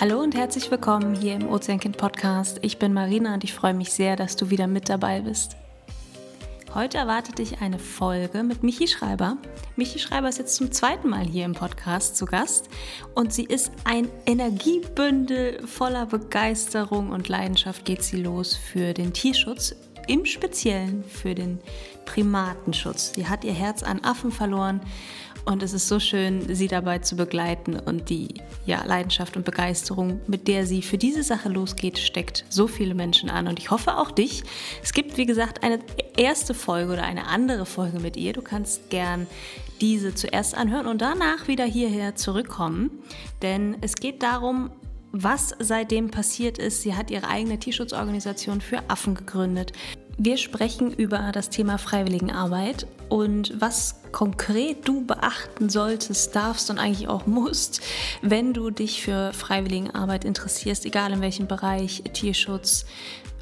Hallo und herzlich willkommen hier im Ozeankind Podcast. Ich bin Marina und ich freue mich sehr, dass du wieder mit dabei bist. Heute erwartet dich eine Folge mit Michi Schreiber. Michi Schreiber ist jetzt zum zweiten Mal hier im Podcast zu Gast und sie ist ein Energiebündel voller Begeisterung und Leidenschaft geht sie los für den Tierschutz, im Speziellen für den Primatenschutz. Sie hat ihr Herz an Affen verloren und es ist so schön, sie dabei zu begleiten und die ja, Leidenschaft und Begeisterung, mit der sie für diese Sache losgeht, steckt so viele Menschen an. Und ich hoffe auch dich. Es gibt, wie gesagt, eine erste Folge oder eine andere Folge mit ihr. Du kannst gern diese zuerst anhören und danach wieder hierher zurückkommen. Denn es geht darum, was seitdem passiert ist. Sie hat ihre eigene Tierschutzorganisation für Affen gegründet. Wir sprechen über das Thema Freiwilligenarbeit und was konkret du beachten solltest, darfst und eigentlich auch musst, wenn du dich für Freiwilligenarbeit interessierst, egal in welchem Bereich, Tierschutz,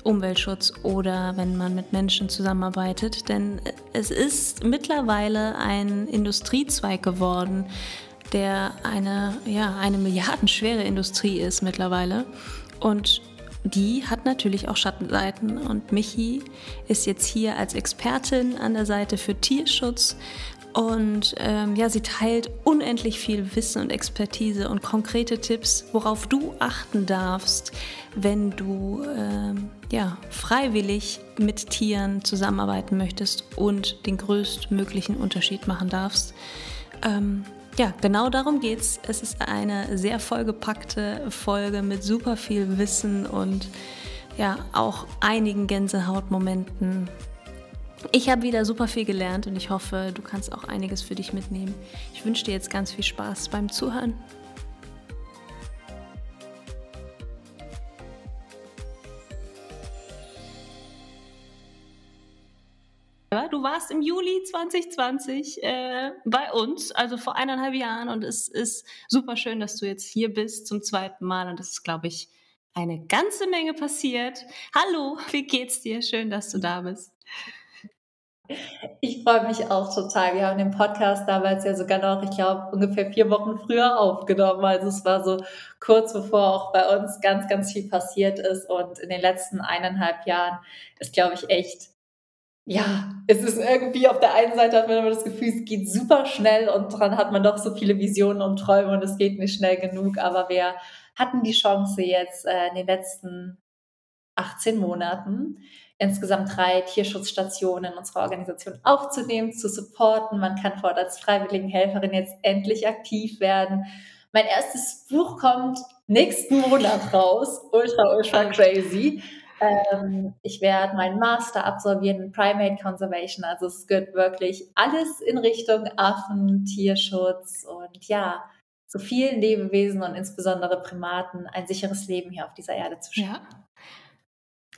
Umweltschutz oder wenn man mit Menschen zusammenarbeitet. Denn es ist mittlerweile ein Industriezweig geworden, der eine, ja, eine milliardenschwere Industrie ist mittlerweile. Und die hat natürlich auch Schattenseiten und Michi ist jetzt hier als Expertin an der Seite für Tierschutz und ähm, ja, sie teilt unendlich viel Wissen und Expertise und konkrete Tipps, worauf du achten darfst, wenn du ähm, ja, freiwillig mit Tieren zusammenarbeiten möchtest und den größtmöglichen Unterschied machen darfst. Ähm, ja, genau darum geht's. Es ist eine sehr vollgepackte Folge mit super viel Wissen und ja, auch einigen Gänsehautmomenten. Ich habe wieder super viel gelernt und ich hoffe, du kannst auch einiges für dich mitnehmen. Ich wünsche dir jetzt ganz viel Spaß beim Zuhören. Du warst im Juli 2020 äh, bei uns, also vor eineinhalb Jahren, und es ist super schön, dass du jetzt hier bist zum zweiten Mal. Und es ist, glaube ich, eine ganze Menge passiert. Hallo, wie geht's dir? Schön, dass du da bist. Ich freue mich auch total. Wir haben den Podcast damals ja sogar noch, ich glaube, ungefähr vier Wochen früher aufgenommen. Also es war so kurz bevor auch bei uns ganz, ganz viel passiert ist. Und in den letzten eineinhalb Jahren ist, glaube ich, echt ja, es ist irgendwie auf der einen Seite hat man immer das Gefühl, es geht super schnell und dran hat man doch so viele Visionen und Träume und es geht nicht schnell genug. Aber wir hatten die Chance jetzt äh, in den letzten 18 Monaten insgesamt drei Tierschutzstationen in unserer Organisation aufzunehmen, zu supporten. Man kann vor als Freiwilligenhelferin jetzt endlich aktiv werden. Mein erstes Buch kommt nächsten Monat raus. Ultra, ultra crazy. Ähm, ich werde meinen Master absolvieren in Primate Conservation. Also es geht wirklich alles in Richtung Affen, Tierschutz und ja, so vielen Lebewesen und insbesondere Primaten ein sicheres Leben hier auf dieser Erde zu schaffen. Ja.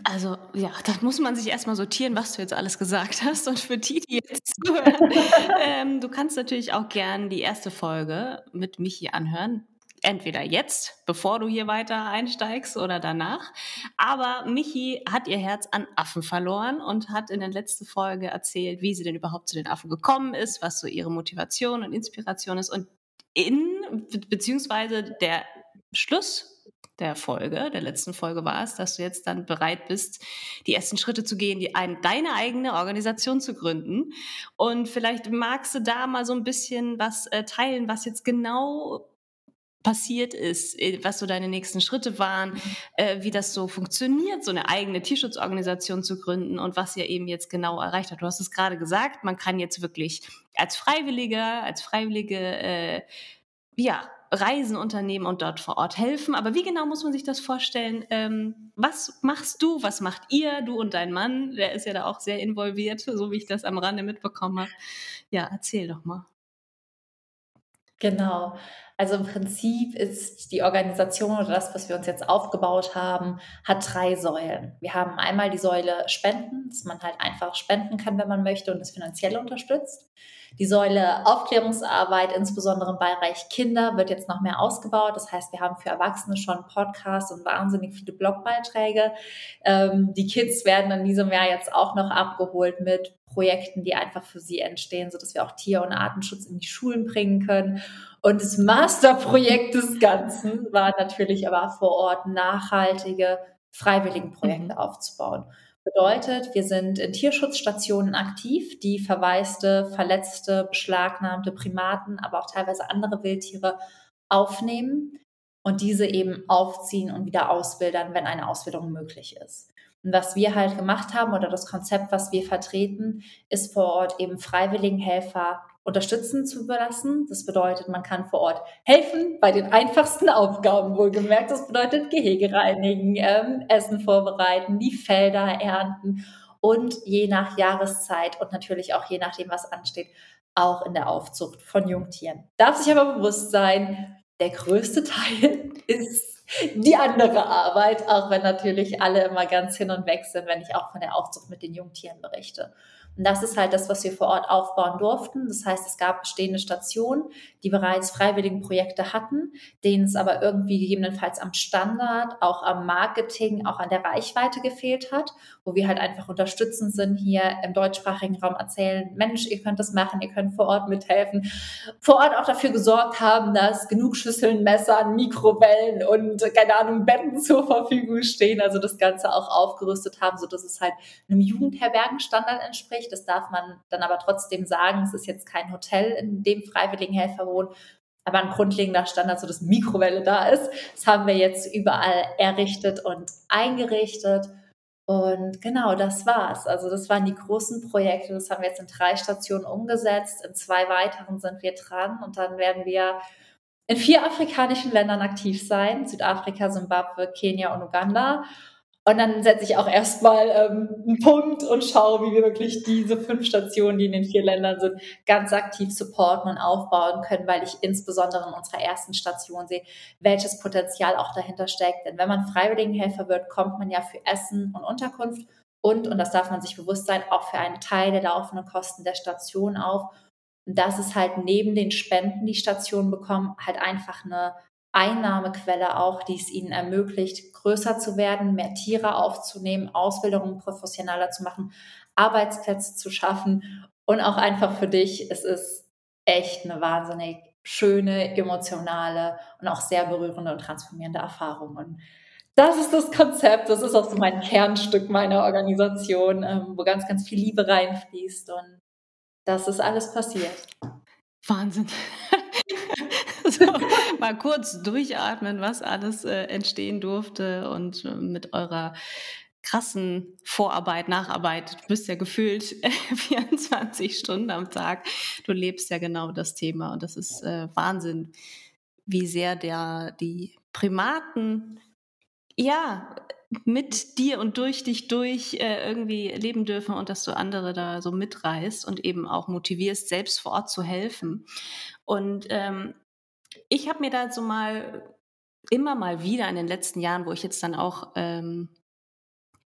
Also ja, da muss man sich erstmal sortieren, was du jetzt alles gesagt hast. Und für die, die jetzt zuhören, ähm, du kannst natürlich auch gern die erste Folge mit Michi anhören entweder jetzt, bevor du hier weiter einsteigst oder danach. Aber Michi hat ihr Herz an Affen verloren und hat in der letzten Folge erzählt, wie sie denn überhaupt zu den Affen gekommen ist, was so ihre Motivation und Inspiration ist. Und in, beziehungsweise der Schluss der Folge, der letzten Folge war es, dass du jetzt dann bereit bist, die ersten Schritte zu gehen, die ein, deine eigene Organisation zu gründen. Und vielleicht magst du da mal so ein bisschen was äh, teilen, was jetzt genau passiert ist, äh, was so deine nächsten Schritte waren, mhm. äh, wie das so funktioniert, so eine eigene Tierschutzorganisation zu gründen und was ihr eben jetzt genau erreicht habt. Du hast es gerade gesagt, man kann jetzt wirklich als Freiwilliger, als Freiwillige, äh, ja, Reisen unternehmen und dort vor Ort helfen. Aber wie genau muss man sich das vorstellen? Ähm, was machst du, was macht ihr, du und dein Mann? Der ist ja da auch sehr involviert, so wie ich das am Rande mitbekommen habe. Ja, erzähl doch mal. Genau. Also im Prinzip ist die Organisation oder das, was wir uns jetzt aufgebaut haben, hat drei Säulen. Wir haben einmal die Säule Spenden, dass man halt einfach spenden kann, wenn man möchte und es finanziell unterstützt. Die Säule Aufklärungsarbeit, insbesondere im Bereich Kinder, wird jetzt noch mehr ausgebaut. Das heißt, wir haben für Erwachsene schon Podcasts und wahnsinnig viele Blogbeiträge. Ähm, die Kids werden in diesem Jahr jetzt auch noch abgeholt mit Projekten, die einfach für sie entstehen, sodass wir auch Tier- und Artenschutz in die Schulen bringen können. Und das Masterprojekt des Ganzen war natürlich aber vor Ort nachhaltige Freiwilligenprojekte mhm. aufzubauen. Bedeutet, wir sind in Tierschutzstationen aktiv, die verwaiste, verletzte, beschlagnahmte Primaten, aber auch teilweise andere Wildtiere aufnehmen und diese eben aufziehen und wieder auswildern, wenn eine Auswilderung möglich ist. Und was wir halt gemacht haben oder das Konzept, was wir vertreten, ist vor Ort eben Freiwilligenhelfer unterstützen zu überlassen. Das bedeutet, man kann vor Ort helfen bei den einfachsten Aufgaben, wohlgemerkt. Das bedeutet Gehege reinigen, ähm, Essen vorbereiten, die Felder ernten und je nach Jahreszeit und natürlich auch je nachdem, was ansteht, auch in der Aufzucht von Jungtieren. Darf sich aber bewusst sein, der größte Teil ist die andere Arbeit, auch wenn natürlich alle immer ganz hin und weg sind, wenn ich auch von der Aufzucht mit den Jungtieren berichte. Und das ist halt das, was wir vor Ort aufbauen durften. Das heißt, es gab bestehende Stationen, die bereits freiwilligen Projekte hatten, denen es aber irgendwie gegebenenfalls am Standard, auch am Marketing, auch an der Reichweite gefehlt hat, wo wir halt einfach unterstützend sind, hier im deutschsprachigen Raum erzählen, Mensch, ihr könnt das machen, ihr könnt vor Ort mithelfen, vor Ort auch dafür gesorgt haben, dass genug Schüsseln, Messern, Mikrowellen und, keine Ahnung, Betten zur Verfügung stehen, also das Ganze auch aufgerüstet haben, so dass es halt einem Jugendherbergenstandard entspricht. Das darf man dann aber trotzdem sagen, es ist jetzt kein Hotel, in dem Freiwilligenhelfer wohnen, aber ein grundlegender Standard, so dass Mikrowelle da ist. Das haben wir jetzt überall errichtet und eingerichtet. Und genau, das war's. Also das waren die großen Projekte. Das haben wir jetzt in drei Stationen umgesetzt. In zwei weiteren sind wir dran und dann werden wir in vier afrikanischen Ländern aktiv sein. Südafrika, Simbabwe, Kenia und Uganda. Und dann setze ich auch erstmal ähm, einen Punkt und schaue, wie wir wirklich diese fünf Stationen, die in den vier Ländern sind, ganz aktiv supporten und aufbauen können, weil ich insbesondere in unserer ersten Station sehe, welches Potenzial auch dahinter steckt. Denn wenn man Freiwilligenhelfer wird, kommt man ja für Essen und Unterkunft und, und das darf man sich bewusst sein, auch für einen Teil der laufenden Kosten der Station auf. Und das ist halt neben den Spenden, die Stationen bekommen, halt einfach eine Einnahmequelle auch, die es ihnen ermöglicht, größer zu werden, mehr Tiere aufzunehmen, Ausbildungen professioneller zu machen, Arbeitsplätze zu schaffen und auch einfach für dich, es ist echt eine wahnsinnig schöne, emotionale und auch sehr berührende und transformierende Erfahrung. Und das ist das Konzept, das ist auch so mein Kernstück meiner Organisation, ähm, wo ganz, ganz viel Liebe reinfließt und das ist alles passiert. Wahnsinn. mal kurz durchatmen, was alles äh, entstehen durfte und äh, mit eurer krassen Vorarbeit, Nacharbeit. Du bist ja gefühlt 24 Stunden am Tag. Du lebst ja genau das Thema und das ist äh, Wahnsinn, wie sehr der die Primaten ja mit dir und durch dich durch äh, irgendwie leben dürfen und dass du andere da so mitreißt und eben auch motivierst, selbst vor Ort zu helfen. Und ähm, ich habe mir da so mal immer mal wieder in den letzten Jahren, wo ich jetzt dann auch ähm,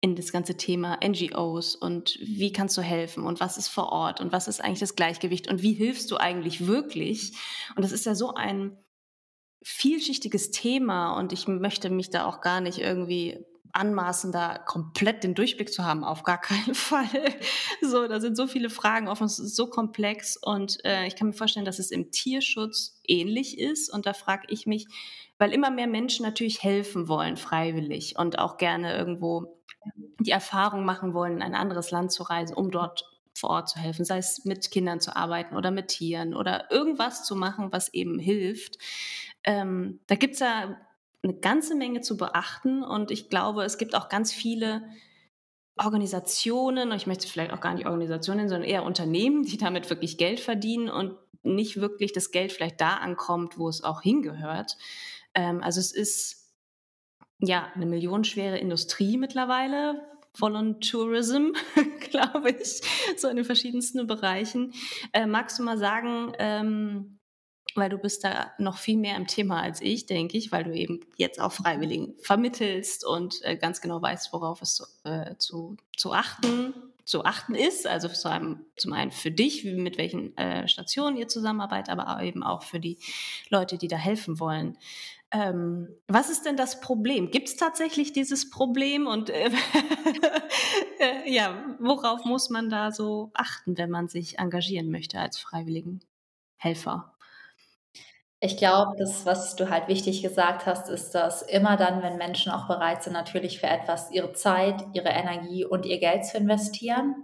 in das ganze Thema NGOs und wie kannst du helfen und was ist vor Ort und was ist eigentlich das Gleichgewicht und wie hilfst du eigentlich wirklich? Und das ist ja so ein vielschichtiges Thema und ich möchte mich da auch gar nicht irgendwie anmaßen, da komplett den Durchblick zu haben, auf gar keinen Fall. So, da sind so viele Fragen offen, es ist so komplex und äh, ich kann mir vorstellen, dass es im Tierschutz ähnlich ist und da frage ich mich, weil immer mehr Menschen natürlich helfen wollen, freiwillig und auch gerne irgendwo die Erfahrung machen wollen, in ein anderes Land zu reisen, um dort vor Ort zu helfen, sei es mit Kindern zu arbeiten oder mit Tieren oder irgendwas zu machen, was eben hilft. Ähm, da gibt es ja eine ganze Menge zu beachten und ich glaube, es gibt auch ganz viele Organisationen, und ich möchte vielleicht auch gar nicht Organisationen, sondern eher Unternehmen, die damit wirklich Geld verdienen und nicht wirklich das Geld vielleicht da ankommt, wo es auch hingehört. Ähm, also es ist ja eine millionenschwere Industrie mittlerweile, Voluntourism, glaube ich, so in den verschiedensten Bereichen. Äh, magst du mal sagen, ähm, weil du bist da noch viel mehr im Thema als ich, denke ich, weil du eben jetzt auch Freiwilligen vermittelst und äh, ganz genau weißt, worauf es zu, äh, zu, zu achten zu achten ist, also zu einem, zum einen für dich, mit welchen äh, Stationen ihr zusammenarbeitet, aber eben auch für die Leute, die da helfen wollen. Ähm, was ist denn das Problem? Gibt es tatsächlich dieses Problem und äh, äh, ja, worauf muss man da so achten, wenn man sich engagieren möchte als Freiwilligenhelfer? Ich glaube, das, was du halt wichtig gesagt hast, ist, dass immer dann, wenn Menschen auch bereit sind, natürlich für etwas ihre Zeit, ihre Energie und ihr Geld zu investieren,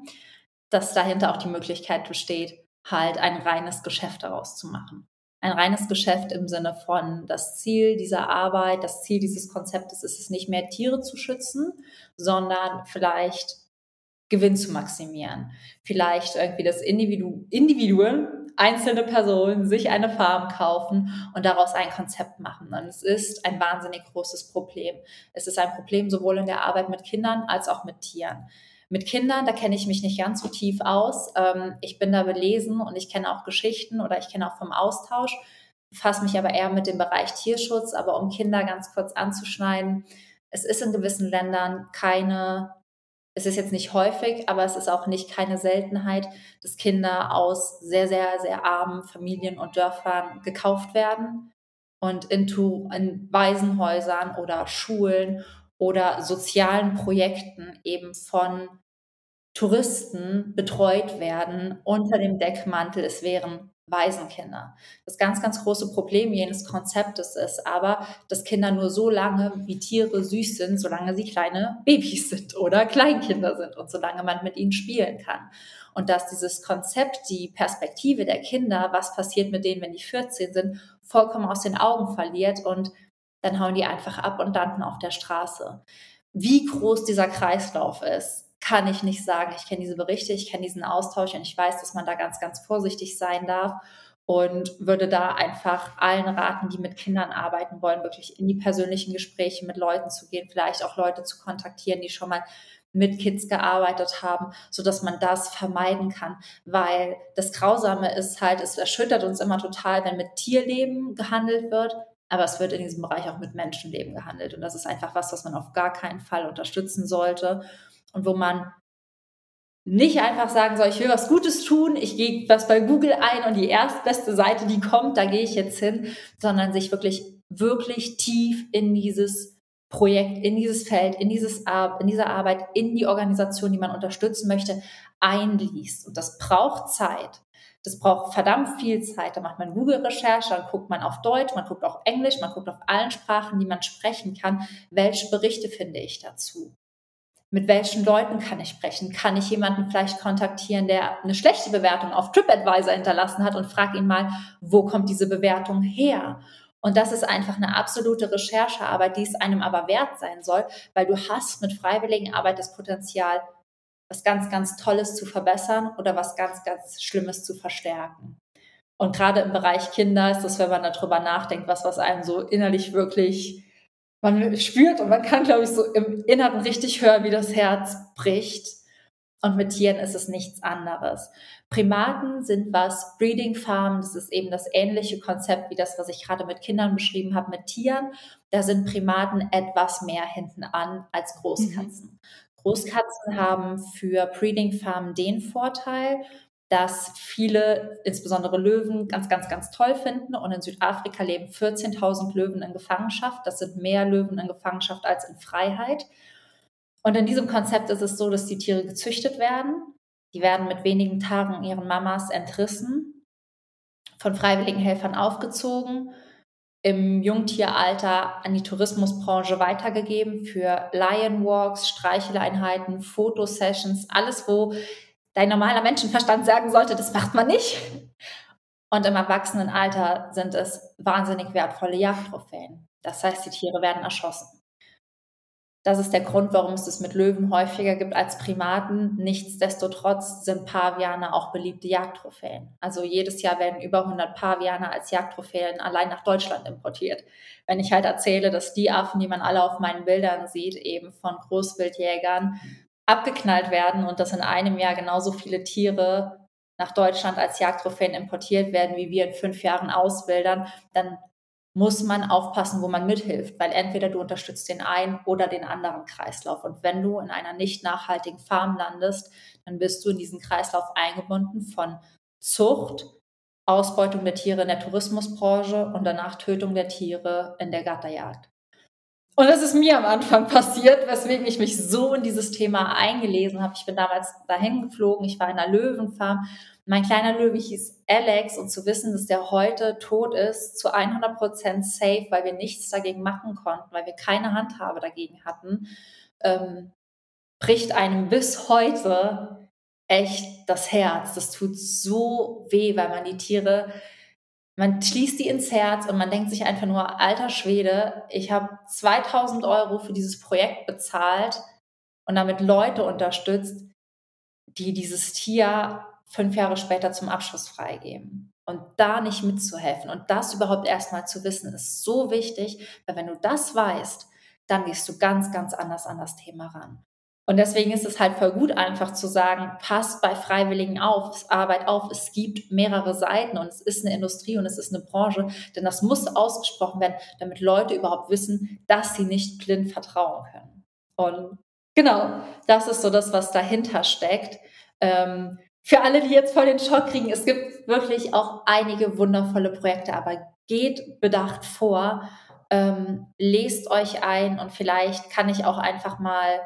dass dahinter auch die Möglichkeit besteht, halt ein reines Geschäft daraus zu machen. Ein reines Geschäft im Sinne von das Ziel dieser Arbeit, das Ziel dieses Konzeptes ist es nicht mehr, Tiere zu schützen, sondern vielleicht Gewinn zu maximieren. Vielleicht irgendwie das Individu Individuen einzelne Personen sich eine Farm kaufen und daraus ein Konzept machen. Und es ist ein wahnsinnig großes Problem. Es ist ein Problem sowohl in der Arbeit mit Kindern als auch mit Tieren. Mit Kindern, da kenne ich mich nicht ganz so tief aus. Ähm, ich bin da belesen und ich kenne auch Geschichten oder ich kenne auch vom Austausch, fasse mich aber eher mit dem Bereich Tierschutz. Aber um Kinder ganz kurz anzuschneiden, es ist in gewissen Ländern keine es ist jetzt nicht häufig, aber es ist auch nicht keine Seltenheit, dass Kinder aus sehr, sehr, sehr armen Familien und Dörfern gekauft werden und into, in Waisenhäusern oder Schulen oder sozialen Projekten eben von Touristen betreut werden unter dem Deckmantel, es wären Waisenkinder. Das ganz, ganz große Problem jenes Konzeptes ist aber, dass Kinder nur so lange wie Tiere süß sind, solange sie kleine Babys sind oder Kleinkinder sind und solange man mit ihnen spielen kann. Und dass dieses Konzept, die Perspektive der Kinder, was passiert mit denen, wenn die 14 sind, vollkommen aus den Augen verliert und dann hauen die einfach ab und landen auf der Straße. Wie groß dieser Kreislauf ist, kann ich nicht sagen. Ich kenne diese Berichte, ich kenne diesen Austausch und ich weiß, dass man da ganz, ganz vorsichtig sein darf und würde da einfach allen raten, die mit Kindern arbeiten wollen, wirklich in die persönlichen Gespräche mit Leuten zu gehen, vielleicht auch Leute zu kontaktieren, die schon mal mit Kids gearbeitet haben, so dass man das vermeiden kann, weil das Grausame ist halt, es erschüttert uns immer total, wenn mit Tierleben gehandelt wird, aber es wird in diesem Bereich auch mit Menschenleben gehandelt. Und das ist einfach was, was man auf gar keinen Fall unterstützen sollte und wo man nicht einfach sagen soll, ich will was Gutes tun, ich gehe was bei Google ein und die erstbeste Seite, die kommt, da gehe ich jetzt hin, sondern sich wirklich, wirklich tief in dieses Projekt, in dieses Feld, in, dieses, in diese Arbeit, in die Organisation, die man unterstützen möchte, einliest. Und das braucht Zeit. Das braucht verdammt viel Zeit. Da macht man Google-Recherche, dann guckt man auf Deutsch, man guckt auf Englisch, man guckt auf allen Sprachen, die man sprechen kann. Welche Berichte finde ich dazu? Mit welchen Leuten kann ich sprechen? Kann ich jemanden vielleicht kontaktieren, der eine schlechte Bewertung auf TripAdvisor hinterlassen hat und frage ihn mal, wo kommt diese Bewertung her? Und das ist einfach eine absolute Recherchearbeit, die es einem aber wert sein soll, weil du hast mit Freiwilligenarbeit das Potenzial, was ganz, ganz Tolles zu verbessern oder was ganz, ganz Schlimmes zu verstärken. Und gerade im Bereich Kinder ist das, wenn man darüber nachdenkt, was, was einem so innerlich wirklich man spürt und man kann, glaube ich, so im Inneren richtig hören, wie das Herz bricht. Und mit Tieren ist es nichts anderes. Primaten sind was, Breeding Farm, das ist eben das ähnliche Konzept wie das, was ich gerade mit Kindern beschrieben habe, mit Tieren. Da sind Primaten etwas mehr hinten an als Großkatzen. Mhm. Großkatzen haben für Breeding Farm den Vorteil, dass viele, insbesondere Löwen, ganz, ganz, ganz toll finden. Und in Südafrika leben 14.000 Löwen in Gefangenschaft. Das sind mehr Löwen in Gefangenschaft als in Freiheit. Und in diesem Konzept ist es so, dass die Tiere gezüchtet werden. Die werden mit wenigen Tagen ihren Mamas entrissen, von freiwilligen Helfern aufgezogen, im Jungtieralter an die Tourismusbranche weitergegeben für Lionwalks, Streicheleinheiten, Fotosessions, alles, wo dein normaler Menschenverstand sagen sollte, das macht man nicht. Und im Erwachsenenalter sind es wahnsinnig wertvolle Jagdtrophäen. Das heißt, die Tiere werden erschossen. Das ist der Grund, warum es das mit Löwen häufiger gibt als Primaten. Nichtsdestotrotz sind Paviane auch beliebte Jagdtrophäen. Also jedes Jahr werden über 100 Paviane als Jagdtrophäen allein nach Deutschland importiert. Wenn ich halt erzähle, dass die Affen, die man alle auf meinen Bildern sieht, eben von Großwildjägern abgeknallt werden und dass in einem Jahr genauso viele Tiere nach Deutschland als Jagdtrophäen importiert werden, wie wir in fünf Jahren auswildern, dann muss man aufpassen, wo man mithilft, weil entweder du unterstützt den einen oder den anderen Kreislauf. Und wenn du in einer nicht nachhaltigen Farm landest, dann bist du in diesen Kreislauf eingebunden von Zucht, Ausbeutung der Tiere in der Tourismusbranche und danach Tötung der Tiere in der Gatterjagd. Und das ist mir am Anfang passiert, weswegen ich mich so in dieses Thema eingelesen habe. Ich bin damals dahin geflogen, ich war in einer Löwenfarm. Mein kleiner Löwe hieß Alex und zu wissen, dass der heute tot ist, zu 100 Prozent safe, weil wir nichts dagegen machen konnten, weil wir keine Handhabe dagegen hatten, ähm, bricht einem bis heute echt das Herz. Das tut so weh, weil man die Tiere man schließt die ins Herz und man denkt sich einfach nur, alter Schwede, ich habe 2000 Euro für dieses Projekt bezahlt und damit Leute unterstützt, die dieses Tier fünf Jahre später zum Abschluss freigeben. Und da nicht mitzuhelfen und das überhaupt erstmal zu wissen, ist so wichtig, weil wenn du das weißt, dann gehst du ganz, ganz anders an das Thema ran. Und deswegen ist es halt voll gut, einfach zu sagen, passt bei Freiwilligen auf, Arbeit auf. Es gibt mehrere Seiten und es ist eine Industrie und es ist eine Branche, denn das muss ausgesprochen werden, damit Leute überhaupt wissen, dass sie nicht blind vertrauen können. Und genau, das ist so das, was dahinter steckt. Ähm, für alle, die jetzt voll den Schock kriegen, es gibt wirklich auch einige wundervolle Projekte, aber geht bedacht vor, ähm, lest euch ein und vielleicht kann ich auch einfach mal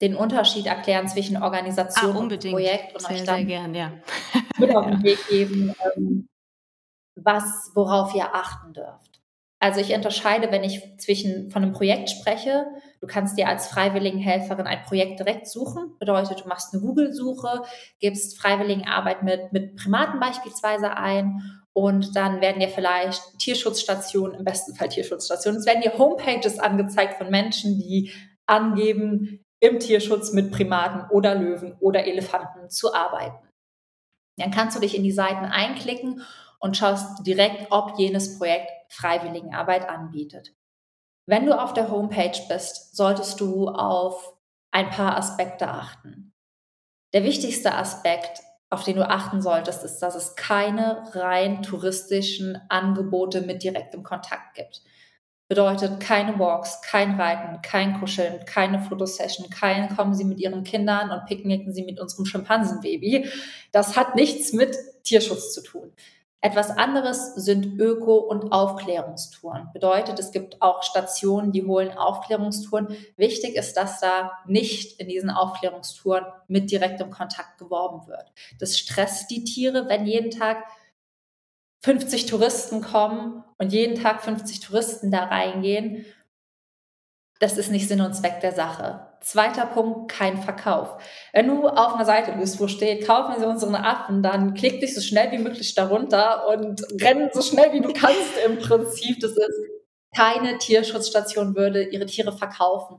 den Unterschied erklären zwischen Organisation ah, und Projekt und sehr, euch dann sehr gern, ja. mit auf den Weg geben, ähm, was, worauf ihr achten dürft. Also ich unterscheide, wenn ich zwischen von einem Projekt spreche, du kannst dir als Freiwilligenhelferin ein Projekt direkt suchen. Bedeutet, du machst eine Google-Suche, gibst Freiwilligenarbeit mit, mit Primaten beispielsweise ein und dann werden dir vielleicht Tierschutzstationen, im besten Fall Tierschutzstationen, es werden dir Homepages angezeigt von Menschen, die angeben, im Tierschutz mit Primaten oder Löwen oder Elefanten zu arbeiten. Dann kannst du dich in die Seiten einklicken und schaust direkt, ob jenes Projekt Freiwilligenarbeit anbietet. Wenn du auf der Homepage bist, solltest du auf ein paar Aspekte achten. Der wichtigste Aspekt, auf den du achten solltest, ist, dass es keine rein touristischen Angebote mit direktem Kontakt gibt. Bedeutet keine Walks, kein Reiten, kein Kuscheln, keine Fotosession, kein kommen Sie mit Ihren Kindern und picknicken Sie mit unserem Schimpansenbaby. Das hat nichts mit Tierschutz zu tun. Etwas anderes sind Öko- und Aufklärungstouren. Bedeutet, es gibt auch Stationen, die holen Aufklärungstouren. Wichtig ist, dass da nicht in diesen Aufklärungstouren mit direktem Kontakt geworben wird. Das stresst die Tiere, wenn jeden Tag 50 Touristen kommen und jeden Tag 50 Touristen da reingehen, das ist nicht Sinn und Zweck der Sache. Zweiter Punkt, kein Verkauf. Wenn du auf einer Seite bist, wo steht, kaufen Sie unseren Affen, dann klick dich so schnell wie möglich darunter und renn so schnell wie du kannst im Prinzip. Das ist keine Tierschutzstation würde ihre Tiere verkaufen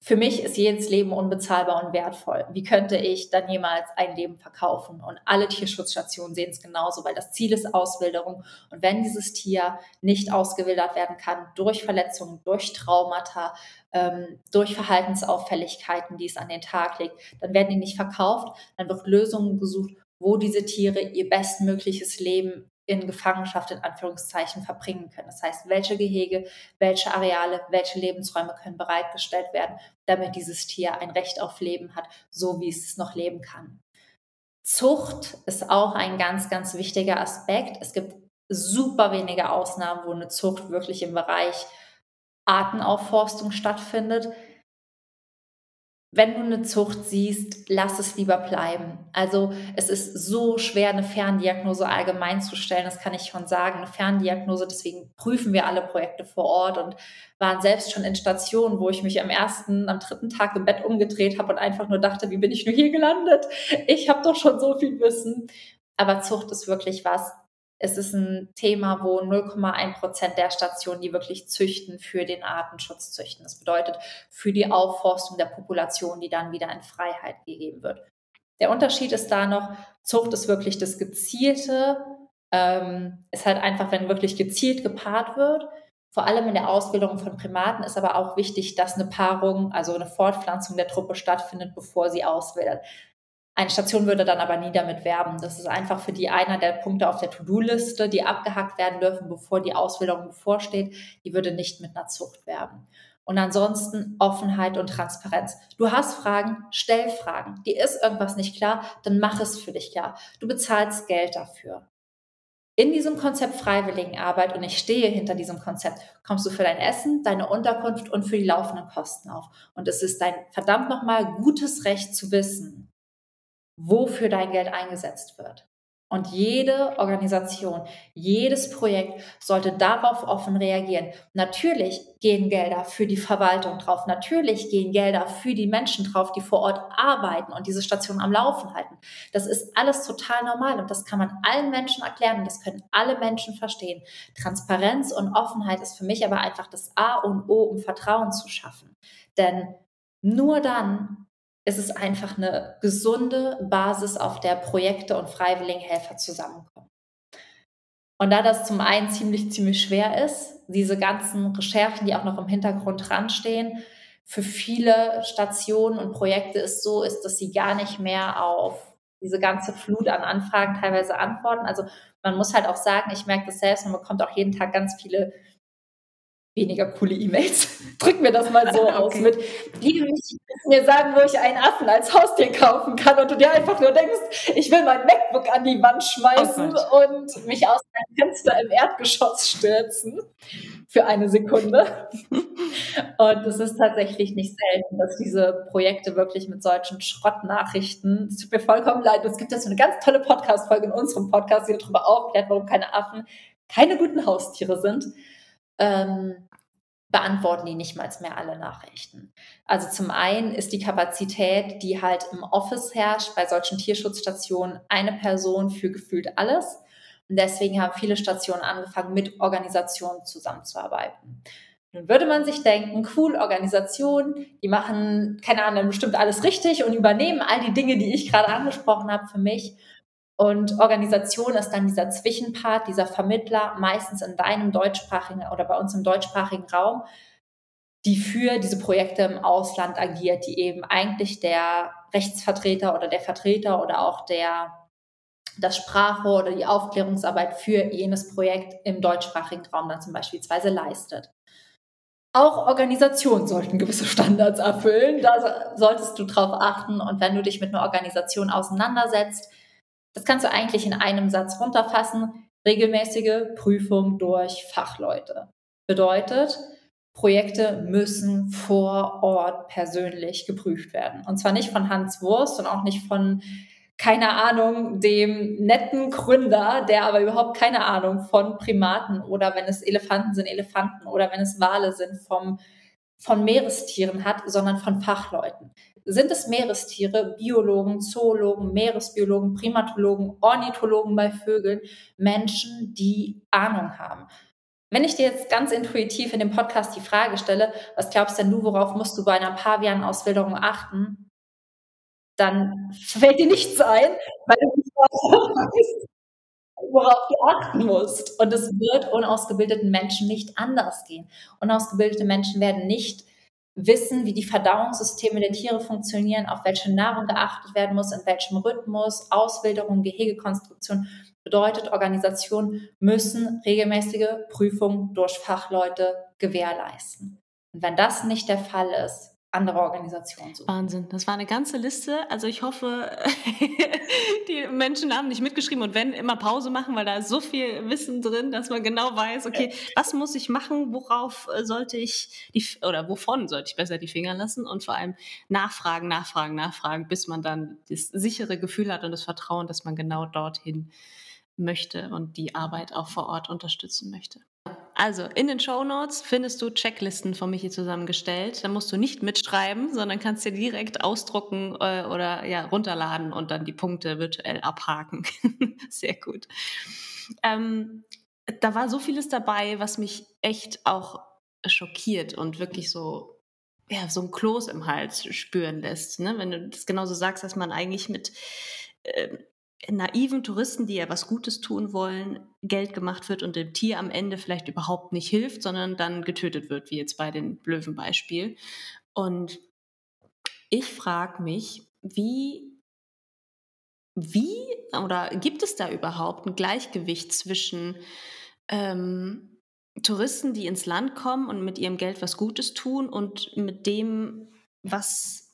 für mich ist jedes Leben unbezahlbar und wertvoll. Wie könnte ich dann jemals ein Leben verkaufen? Und alle Tierschutzstationen sehen es genauso, weil das Ziel ist Auswilderung. Und wenn dieses Tier nicht ausgewildert werden kann durch Verletzungen, durch Traumata, ähm, durch Verhaltensauffälligkeiten, die es an den Tag legt, dann werden die nicht verkauft. Dann wird Lösungen gesucht, wo diese Tiere ihr bestmögliches Leben in Gefangenschaft in Anführungszeichen verbringen können. Das heißt, welche Gehege, welche Areale, welche Lebensräume können bereitgestellt werden, damit dieses Tier ein Recht auf Leben hat, so wie es noch leben kann. Zucht ist auch ein ganz, ganz wichtiger Aspekt. Es gibt super wenige Ausnahmen, wo eine Zucht wirklich im Bereich Artenaufforstung stattfindet wenn du eine Zucht siehst, lass es lieber bleiben. Also es ist so schwer, eine Ferndiagnose allgemein zu stellen, das kann ich schon sagen. Eine Ferndiagnose, deswegen prüfen wir alle Projekte vor Ort und waren selbst schon in Stationen, wo ich mich am ersten, am dritten Tag im Bett umgedreht habe und einfach nur dachte, wie bin ich nur hier gelandet? Ich habe doch schon so viel Wissen. Aber Zucht ist wirklich was, es ist ein Thema, wo 0,1 Prozent der Stationen, die wirklich züchten, für den Artenschutz züchten. Das bedeutet für die Aufforstung der Population, die dann wieder in Freiheit gegeben wird. Der Unterschied ist da noch, Zucht ist wirklich das Gezielte, ähm, ist halt einfach, wenn wirklich gezielt gepaart wird. Vor allem in der Ausbildung von Primaten ist aber auch wichtig, dass eine Paarung, also eine Fortpflanzung der Truppe stattfindet, bevor sie auswildert. Eine Station würde dann aber nie damit werben. Das ist einfach für die einer der Punkte auf der To-Do-Liste, die abgehackt werden dürfen, bevor die Ausbildung bevorsteht. Die würde nicht mit einer Zucht werben. Und ansonsten Offenheit und Transparenz. Du hast Fragen, stell Fragen. Dir ist irgendwas nicht klar, dann mach es für dich klar. Du bezahlst Geld dafür. In diesem Konzept Freiwilligenarbeit, und ich stehe hinter diesem Konzept, kommst du für dein Essen, deine Unterkunft und für die laufenden Kosten auf. Und es ist dein verdammt nochmal gutes Recht zu wissen, wofür dein Geld eingesetzt wird. Und jede Organisation, jedes Projekt sollte darauf offen reagieren. Natürlich gehen Gelder für die Verwaltung drauf. Natürlich gehen Gelder für die Menschen drauf, die vor Ort arbeiten und diese Station am Laufen halten. Das ist alles total normal und das kann man allen Menschen erklären und das können alle Menschen verstehen. Transparenz und Offenheit ist für mich aber einfach das A und O, um Vertrauen zu schaffen. Denn nur dann es ist einfach eine gesunde Basis, auf der Projekte und Freiwilligenhelfer zusammenkommen. Und da das zum einen ziemlich, ziemlich schwer ist, diese ganzen Recherchen, die auch noch im Hintergrund dranstehen, für viele Stationen und Projekte ist so ist, dass sie gar nicht mehr auf diese ganze Flut an Anfragen teilweise antworten. Also man muss halt auch sagen, ich merke das selbst, man bekommt auch jeden Tag ganz viele weniger coole E-Mails. Drück mir das mal so okay. aus mit, liebe mich, mir sagen, wo ich einen Affen als Haustier kaufen kann und du dir einfach nur denkst, ich will mein MacBook an die Wand schmeißen oh und mich aus meinem Fenster im Erdgeschoss stürzen für eine Sekunde. und es ist tatsächlich nicht selten, dass diese Projekte wirklich mit solchen Schrottnachrichten, es tut mir vollkommen leid, es gibt jetzt so eine ganz tolle Podcast-Folge in unserem Podcast, die darüber aufklärt, warum keine Affen keine guten Haustiere sind. Ähm, beantworten die nicht mal mehr alle Nachrichten. Also zum einen ist die Kapazität, die halt im Office herrscht, bei solchen Tierschutzstationen eine Person für gefühlt alles. Und deswegen haben viele Stationen angefangen, mit Organisationen zusammenzuarbeiten. Nun würde man sich denken, cool, Organisationen, die machen, keine Ahnung, bestimmt alles richtig und übernehmen all die Dinge, die ich gerade angesprochen habe für mich. Und Organisation ist dann dieser Zwischenpart, dieser Vermittler, meistens in deinem deutschsprachigen oder bei uns im deutschsprachigen Raum, die für diese Projekte im Ausland agiert, die eben eigentlich der Rechtsvertreter oder der Vertreter oder auch der das Sprachrohr oder die Aufklärungsarbeit für jenes Projekt im deutschsprachigen Raum dann zum Beispiel leistet. Auch Organisationen sollten gewisse Standards erfüllen. Da solltest du drauf achten. Und wenn du dich mit einer Organisation auseinandersetzt, das kannst du eigentlich in einem Satz runterfassen. Regelmäßige Prüfung durch Fachleute. Bedeutet, Projekte müssen vor Ort persönlich geprüft werden. Und zwar nicht von Hans Wurst und auch nicht von, keine Ahnung, dem netten Gründer, der aber überhaupt keine Ahnung von Primaten oder wenn es Elefanten sind, Elefanten oder wenn es Wale sind, vom, von Meerestieren hat, sondern von Fachleuten sind es Meerestiere, Biologen, Zoologen, Meeresbiologen, Primatologen, Ornithologen bei Vögeln, Menschen, die Ahnung haben. Wenn ich dir jetzt ganz intuitiv in dem Podcast die Frage stelle, was glaubst denn du, worauf musst du bei einer Pavian-Ausbildung achten? Dann fällt dir nichts ein, weil du nicht weißt, worauf du achten musst. Und es wird unausgebildeten Menschen nicht anders gehen. Unausgebildete Menschen werden nicht wissen, wie die Verdauungssysteme der Tiere funktionieren, auf welche Nahrung geachtet werden muss, in welchem Rhythmus, Auswilderung, Gehegekonstruktion. Bedeutet, Organisationen müssen regelmäßige Prüfungen durch Fachleute gewährleisten. Und wenn das nicht der Fall ist, andere Organisationen suchen. Wahnsinn, das war eine ganze Liste. Also ich hoffe, die Menschen haben nicht mitgeschrieben und wenn immer Pause machen, weil da ist so viel Wissen drin, dass man genau weiß, okay, was muss ich machen, worauf äh, sollte ich die oder wovon sollte ich besser die Finger lassen und vor allem nachfragen, nachfragen, nachfragen, bis man dann das sichere Gefühl hat und das Vertrauen, dass man genau dorthin möchte und die Arbeit auch vor Ort unterstützen möchte. Also in den Show Notes findest du Checklisten von Michi zusammengestellt. Da musst du nicht mitschreiben, sondern kannst dir direkt ausdrucken äh, oder ja runterladen und dann die Punkte virtuell abhaken. Sehr gut. Ähm, da war so vieles dabei, was mich echt auch schockiert und wirklich so ja so ein Kloß im Hals spüren lässt. Ne? Wenn du das genauso sagst, dass man eigentlich mit äh, naiven Touristen, die ja was Gutes tun wollen, Geld gemacht wird und dem Tier am Ende vielleicht überhaupt nicht hilft, sondern dann getötet wird, wie jetzt bei dem Löwenbeispiel. Und ich frage mich, wie wie oder gibt es da überhaupt ein Gleichgewicht zwischen ähm, Touristen, die ins Land kommen und mit ihrem Geld was Gutes tun und mit dem, was,